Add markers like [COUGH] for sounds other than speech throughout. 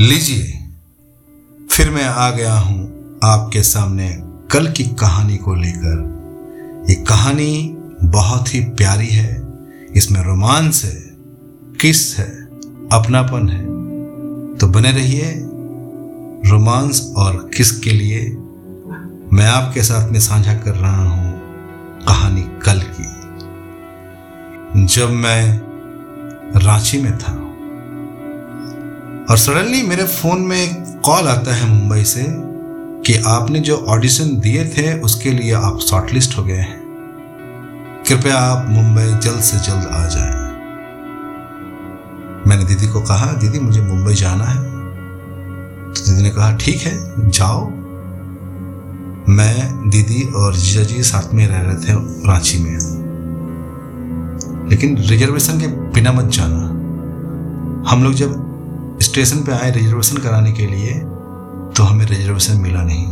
लीजिए। फिर मैं आ गया हूँ आपके सामने कल की कहानी को लेकर। ये कहानी बहुत ही प्यारी है। इसमें रोमांस है, किस है, अपनापन है। तो बने रहिए रोमांस और किस के लिए मैं आपके साथ में साझा कर रहा हूँ कहानी कल की। जब मैं रांची में था और सडनली मेरे फ़ोन में एक कॉल आता है मुंबई से कि आपने जो ऑडिशन दिए थे, उसके लिए आप शॉर्टलिस्ट हो गए हैं। कृपया आप मुंबई जल्द से जल्द आ जाएँ। मैंने दीदी को कहा, दीदी, मुझे मुंबई जाना है। तो दीदी ने कहा, ठीक है, जाओ। मैं, दीदी और जीजा जी साथ में रह रहे थे रांची में। लेकिन रिजर्वेशन के बिना मत जाना। हम लोग जब स्टेशन पे आए रिजर्वेशन कराने के लिए तो हमें रिजर्वेशन मिला नहीं।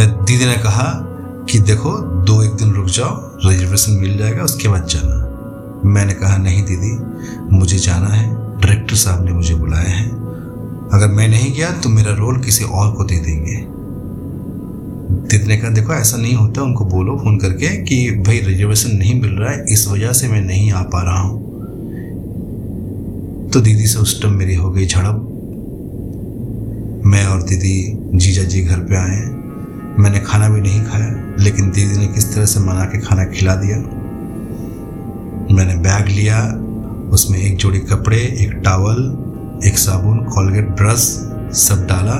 दीदी ने कहा कि देखो, दो एक दिन रुक जाओ, रिजर्वेशन मिल जाएगा, उसके बाद जाना। मैंने कहा, नहीं दीदी, मुझे जाना है। डायरेक्टर साहब ने मुझे बुलाया है। अगर मैं नहीं गया तो मेरा रोल किसी और को दे देंगे। दीदी ने कहा, देखो, ऐसा नहीं होता, उनको बोलो, फ़ोन करके कि भाई, रिजर्वेशन नहीं मिल रहा है, इस वजह से मैं नहीं आ पा रहा हूँ। तो दीदी से उस टाइम मेरी हो गई झड़प। मैं और दीदी जीजा जी घर पे आए मैंने खाना भी नहीं खाया, लेकिन दीदी ने किस तरह से मना के खाना खिला दिया? मैंने बैग लिया, उसमें एक जोड़ी कपड़े, एक टावल एक साबुन कॉलगेट ब्रश सब डाला,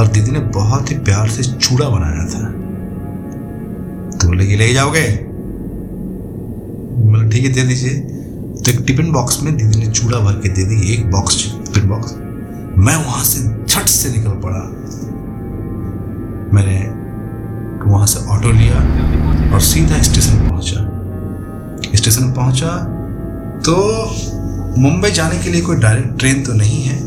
और दीदी ने बहुत ही प्यार से चूड़ा बनाया था। तो बोले, ये ले जाओगे? बोले, ठीक है, दे दीजिए। तो एक टिफ़िन बॉक्स में दीदी ने चूड़ा भर के दे दी, एक बॉक्स, टिफ़िन बॉक्स। मैं वहाँ से झट से निकल पड़ा। मैंने वहाँ से ऑटो लिया और सीधा स्टेशन पहुँचा। स्टेशन पहुँचा तो मुंबई जाने के लिए कोई डायरेक्ट ट्रेन तो नहीं है,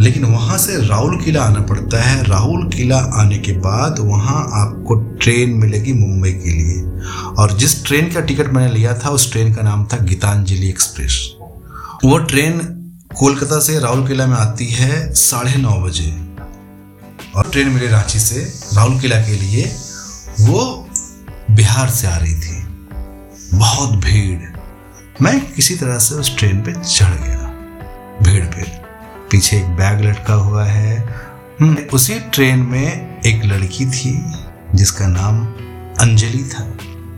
लेकिन वहाँ से राहुल किला आना पड़ता है। राहुल किला आने के बाद वहाँ आपको ट्रेन मिलेगी मुंबई के लिए। और जिस ट्रेन का टिकट मैंने लिया था उस ट्रेन का नाम था गीतांजलि एक्सप्रेस। वो ट्रेन कोलकाता से राहुल किला में आती है साढ़े नौ बजे। और ट्रेन मेरे रांची से राहुल किला के लिए वो बिहार से आ रही थी। बहुत भीड़। मैं किसी तरह से उस ट्रेन पे चढ़ गया भीड़ पे। पीछे एक बैग लटका हुआ है। हम्म, उसी ट्रेन में एक लड़की थी जिसका नाम अंजलि था।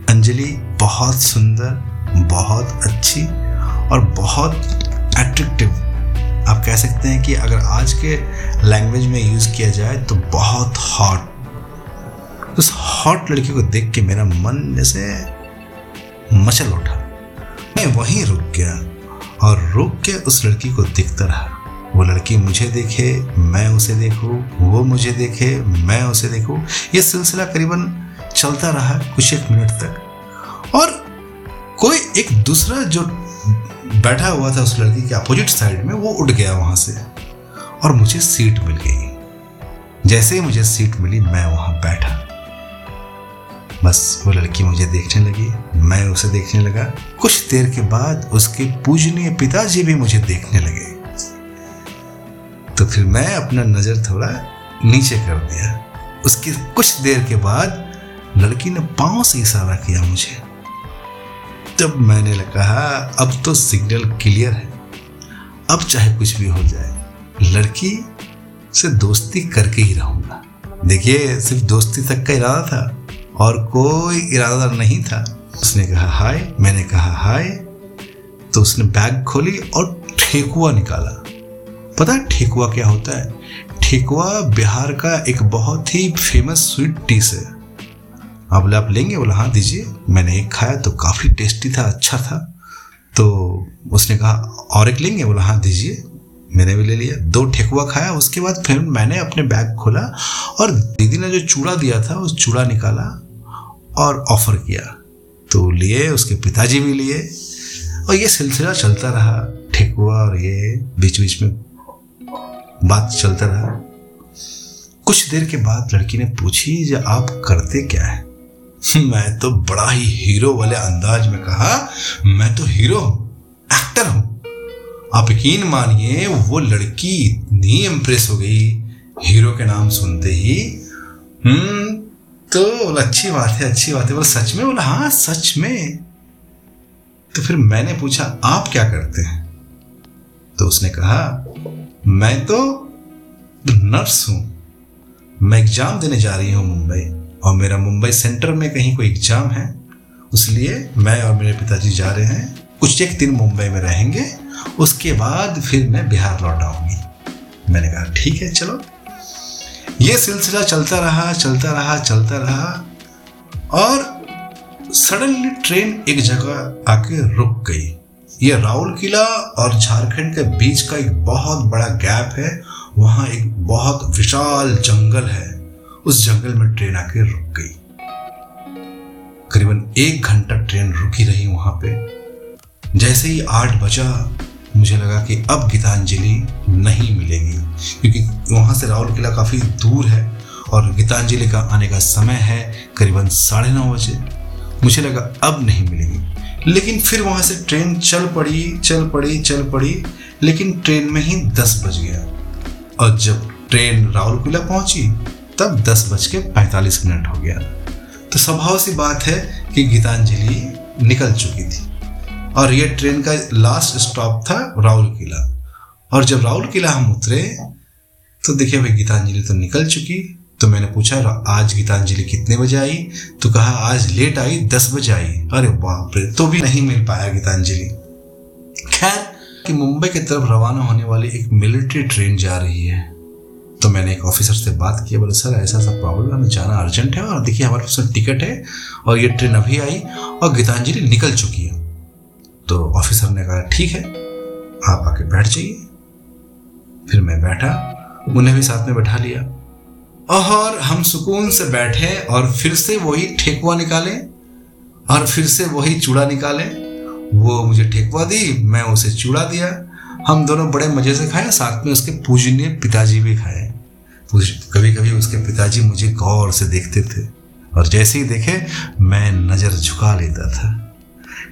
अंजलि बहुत सुंदर, बहुत अच्छी और बहुत एट्रैक्टिव आप कह सकते हैं कि अगर आज के लैंग्वेज में यूज़ किया जाए तो बहुत हॉट उस हॉट लड़की को देख के मेरा मन जैसे मचल उठा। मैं वहीं रुक गया और रुक के उस लड़की को देखता रहा। वो लड़की मुझे देखे, मैं उसे देखूँ, वो मुझे देखे, मैं उसे देखूँ। ये सिलसिला करीबन चलता रहा कुछ एक मिनट तक। और कोई एक दूसरा जो बैठा हुआ था उस लड़की के अपोजिट साइड में, वो उठ गया वहाँ से और मुझे सीट मिल गई। जैसे ही मुझे सीट मिली, मैं वहाँ बैठा। बस वो लड़की मुझे देखने लगी, मैं उसे देखने लगा। कुछ देर के बाद उसके पूजनीय पिताजी भी मुझे देखने लगे। तो फिर मैं अपना नज़र थोड़ा नीचे कर दिया। उसके कुछ देर के बाद लड़की ने पाँव से इशारा किया मुझे। तब मैंने कहा अब तो सिग्नल क्लियर है। अब चाहे कुछ भी हो जाए, लड़की से दोस्ती करके ही रहूँगा। देखिए, सिर्फ़ दोस्ती तक का इरादा था और कोई इरादा नहीं था। उसने कहा, हाय। मैंने कहा, हाय। तो उसने बैग खोली और ठेकुआ निकाला। पता है ठेकुआ क्या होता है? ठेकुआ बिहार का एक बहुत ही फ़ेमस स्वीट डिश है आप बोले आप लेंगे, बोला हाँ दीजिए। मैंने एक खाया तो काफ़ी टेस्टी था अच्छा था। तो उसने कहा, और एक लेंगे? बोला हाँ दीजिए। मैंने भी ले लिया। दो ठेकुआ खाया, उसके बाद फिर मैंने अपने बैग खोला और दीदी ने जो चूड़ा दिया था, उस चूड़ा निकाला और ऑफ़र किया। तो लिए, उसके पिताजी भी लिए। और ये सिलसिला चलता रहा। ठेकुआ और ये बीच बीच में बात चलता रहा। कुछ देर के बाद लड़की ने पूछी आप करते क्या है? [LAUGHS] मैं तो बड़ा ही हीरो वाले अंदाज में कहा, मैं तो हीरो एक्टर हूँ। आप यकीन मानिए, वो लड़की इतनी इम्प्रेस हो गई, हीरो के नाम सुनते ही हम्म तो बोला, अच्छी बात है, अच्छी बात है। बोला, सच में? बोला हाँ सच में। तो फिर मैंने पूछा, आप क्या करते हैं? तो उसने कहा, मैं तो नर्स हूँ। मैं एग्ज़ाम देने जा रही हूँ मुंबई। और मेरा मुंबई सेंटर में कहीं कोई एग्ज़ाम है इसलिए मैं और मेरे पिताजी जा रहे हैं। कुछ एक दिन मुंबई में रहेंगे, उसके बाद फिर मैं बिहार लौट आऊँगी। मैंने कहा, ठीक है, चलो। ये सिलसिला चलता रहा चलता रहा चलता रहा, और सडनली ट्रेन एक जगह आके रुक गई। ये राहुल किला और झारखंड के बीच का एक बहुत बड़ा गैप है। वहाँ एक बहुत विशाल जंगल है। उस जंगल में ट्रेन आके रुक गई। करीबन एक घंटा ट्रेन रुकी रही वहाँ पे। जैसे ही आठ बजा, मुझे लगा कि अब गीतांजलि नहीं मिलेगी, क्योंकि वहाँ से राहुल किला काफ़ी दूर है और गीतांजलि का आने का समय है करीबन साढ़े नौ बजे। मुझे लगा अब नहीं मिलेगी। लेकिन फिर वहाँ से ट्रेन चल पड़ी चल पड़ी चल पड़ी, लेकिन ट्रेन में ही दस बज गया। और जब ट्रेन राहुल किला पहुँची तब दस बज के पैंतालीस मिनट हो गया। तो स्वभाव सी बात है कि गीतांजलि निकल चुकी थी। और यह ट्रेन का लास्ट स्टॉप था राहुल किला। और जब राहुल किला हम उतरे तो देखिए भाई गीतांजलि तो निकल चुकी। तो मैंने पूछा आज गीतांजलि कितने बजे आई? तो कहा, आज लेट आई, दस बजे आई। अरे बाप रे तो भी नहीं मिल पाया गीतांजलि। खैर, कि मुंबई की तरफ़ रवाना होने वाली एक मिलिट्री ट्रेन जा रही है। तो मैंने एक ऑफिसर से बात की, बोले, सर, ऐसा ऐसा प्रॉब्लम है, हमें जाना अर्जेंट है और देखिए हमारे पास टिकट है और ये ट्रेन अभी आई और गीतांजलि निकल चुकी है। तो ऑफिसर ने कहा, ठीक है, आप आके बैठ जाइए। फिर मैं बैठा, उन्हें भी साथ में बैठा लिया। और हम सुकून से बैठे और फिर से वही ठेकुआ निकाले और फिर से वही चूड़ा निकाले। वो मुझे ठेकुआ दी, मैं उसे चूड़ा दिया। हम दोनों बड़े मज़े से खाए साथ में उसके पूजनीय पिताजी भी खाए। कभी कभी उसके पिताजी मुझे गौर से देखते थे। और जैसे ही देखे, मैं नज़र झुका लेता था।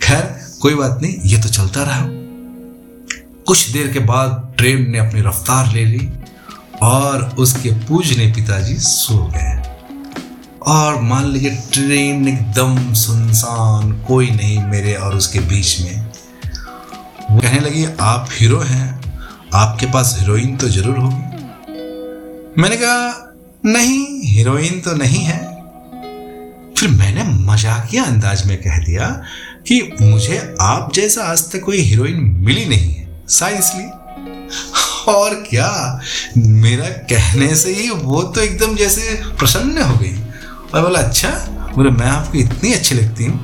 खैर, कोई बात नहीं, ये तो चलता रहा। कुछ देर के बाद ट्रेन ने अपनी रफ्तार ले ली और उसके पूजने पिताजी सो गए। और मान लीजिए, ट्रेन एकदम सुनसान, कोई नहीं मेरे और उसके बीच में। वो कहने लगी, आप हीरो हैं, आपके पास हीरोइन तो ज़रूर होगी। मैंने कहा, नहीं हीरोइन तो नहीं है. फिर मैंने मजाकिया अंदाज में कह दिया कि मुझे आप जैसा आज तक कोई हीरोइन मिली नहीं है शायद इसलिए। और क्या, मेरा कहने से ही वो तो एकदम जैसे प्रसन्न हो गई। और बोला अच्छा बोले, मैं आपको इतनी अच्छी लगती हूँ।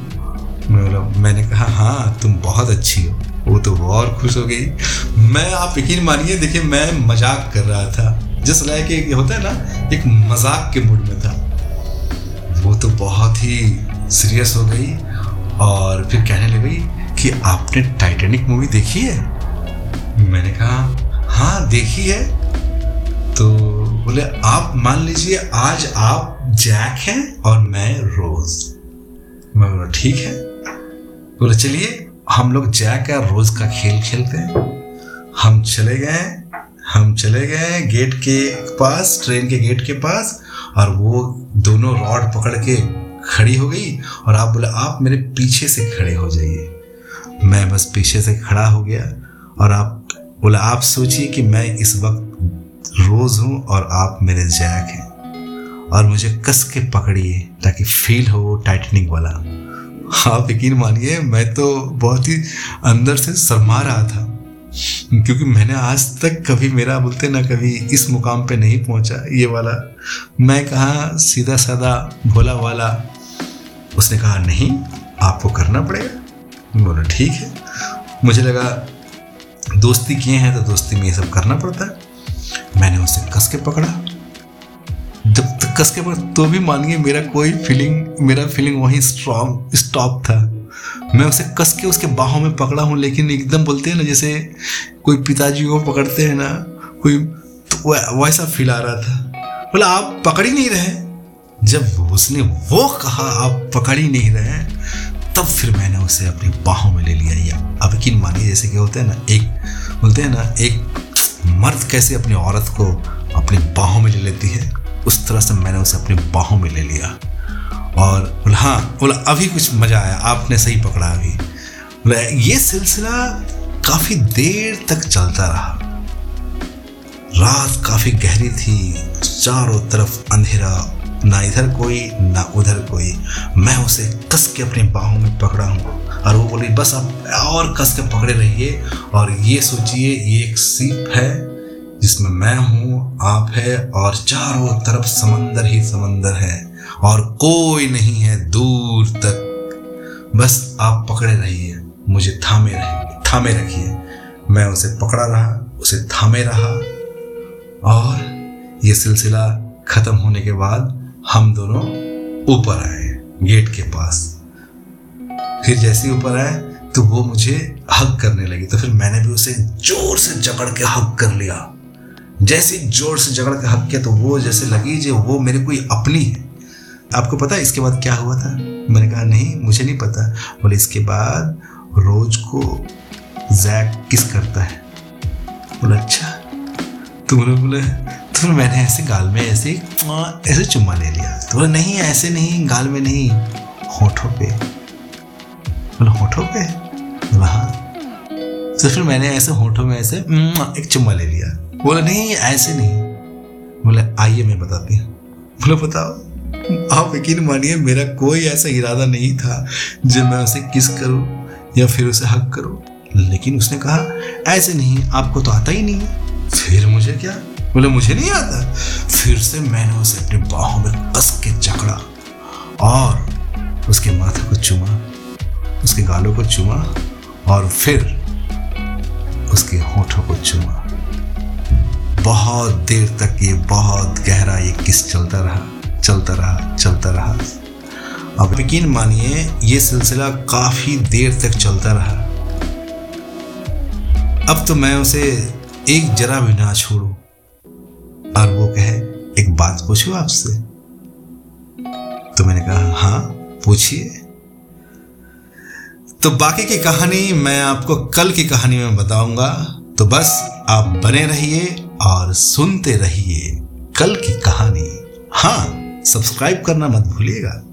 मैं बोला, मैंने कहा हाँ तुम बहुत अच्छी हो। वो तो और खुश हो गई। मैं, आप यकीन मानिए, देखिए, मैं मज़ाक कर रहा था। जिस लायक एक होता है ना, एक मज़ाक के मूड में था। वो तो बहुत ही सीरियस हो गई और फिर कहने लगी कि आपने टाइटेनिक मूवी देखी है? मैंने कहा हाँ देखी है। तो बोले, आप मान लीजिए, आज आप जैक हैं और मैं रोज मैं बोला, ठीक है। बोले, चलिए, हम लोग जैक और रोज का खेल खेलते हैं। हम चले गए हम चले गए गेट के पास, ट्रेन के गेट के पास, और वो दोनों रॉड पकड़ के खड़ी हो गई, और आप बोले, आप मेरे पीछे से खड़े हो जाइए। मैं बस पीछे से खड़ा हो गया, और आप बोला, आप सोचिए कि मैं इस वक्त रोज हूँ, और आप मेरे जैक हैं। और मुझे कस के पकड़िए, ताकि फील हो टाइटनिंग वाला। आप यकीन मानिए, मैं तो बहुत ही अंदर से शर्मा रहा था। क्योंकि मैंने आज तक कभी मेरा बोलते ना, कभी इस मुकाम पे नहीं पहुँचा ये वाला। मैं कहा, सीधा साधा भोला वाला। उसने कहा, नहीं, आपको करना पड़ेगा। बोला, ठीक है। मुझे लगा, दोस्ती किए हैं तो दोस्ती में ये सब करना पड़ता है। मैंने उसे कस के पकड़ा। जब तक कस के पकड़ा तो भी मानिए मेरा कोई फीलिंग मेरा फीलिंग वहीं स्ट्रॉन्ग स्टॉप था। मैं उसे कस के उसके बाहों में पकड़ा हूँ, लेकिन एकदम बोलते हैं ना, जैसे कोई पिताजी को पकड़ते हैं ना, कोई तो वैसा फील आ रहा था। बोला, आप पकड़ ही नहीं रहे जब उसने वो कहा, आप पकड़ ही नहीं रहे तब फिर मैंने उसे अपनी बाहों में ले लिया। या, अब यकीन मानिए, जैसे कि होते हैं ना, एक, बोलते हैं ना, एक मर्द कैसे अपनी औरत को अपनी बाहों में ले लेती है? उस तरह से मैंने उसे अपनी बाहों में ले लिया। और बोला हाँ। बोला, अभी कुछ मज़ा आया, आपने सही पकड़ा अभी। बोला, ये सिलसिला काफ़ी देर तक चलता रहा। रात काफ़ी गहरी थी, चारों तरफ़ अंधेरा, ना इधर कोई, ना उधर कोई। मैं उसे कस के अपनी बाहों में पकड़ा हूँ। और वो बोली, बस आप और कस के पकड़े रहिए और ये सोचिए, ये एक सीप है जिसमें मैं हूँ, आप है और चारों तरफ़ समंदर ही समंदर है और कोई नहीं है दूर तक। बस आप पकड़े रहिए, मुझे थामे रहिए, थामे रखिए। मैं उसे पकड़ा रहा, उसे थामे रहा और ये सिलसिला खत्म होने के बाद हम दोनों ऊपर आए, गेट के पास। फिर जैसे ऊपर आए तो वो मुझे हक करने लगी तो फिर मैंने भी उसे ज़ोर से जकड़ के हक कर लिया। जैसे ज़ोर से जकड़ के हक किया तो वो जैसे लगी जो वो मेरे कोई अपनी है। आपको पता है इसके बाद क्या हुआ था? मैंने कहा, नहीं, मुझे नहीं पता। बोले, इसके बाद रोज को जैक किस करता है? बोला अच्छा तो बोले बोले तो मैंने ऐसे गाल में ऐसे ऐसे चुम्मा ले लिया। तो बोले, नहीं, ऐसे नहीं, गाल में नहीं, होठों पे। बोला, होठों पे? बोला हाँ। तो फिर मैंने ऐसे होठों में ऐसे एक चुम्मा ले लिया। बोला, नहीं, ऐसे नहीं। बोले, आइए, मैं बताती हूँ। बोले, बताओ, आप यकीन मानिए, मेरा कोई ऐसा इरादा नहीं था जब मैं उसे किस करूँ या फिर उसे हक करूँ। लेकिन उसने कहा, ऐसे नहीं, आपको तो आता ही नहीं। फिर मुझे क्या? बोले, मुझे नहीं आता। फिर से मैंने उसे अपने बाहों में कस के जकड़ा और उसके माथे को चुमा, उसके गालों को चुमा और फिर उसके होठों को चुमा। बहुत देर तक ये बहुत गहरा ये किस चलता रहा चलता रहा चलता रहा। अब यकीन मानिए, ये सिलसिला काफ़ी देर तक चलता रहा। अब तो मैं उसे एक जरा भी ना छोड़ू। और वो कहे, एक बात पूछू आपसे? तो मैंने कहा हाँ पूछिए। तो बाकी की कहानी मैं आपको कल की कहानी में बताऊँगा। तो बस आप बने रहिए और सुनते रहिए कल की कहानी। हाँ सब्सक्राइब करना मत भूलिएगा।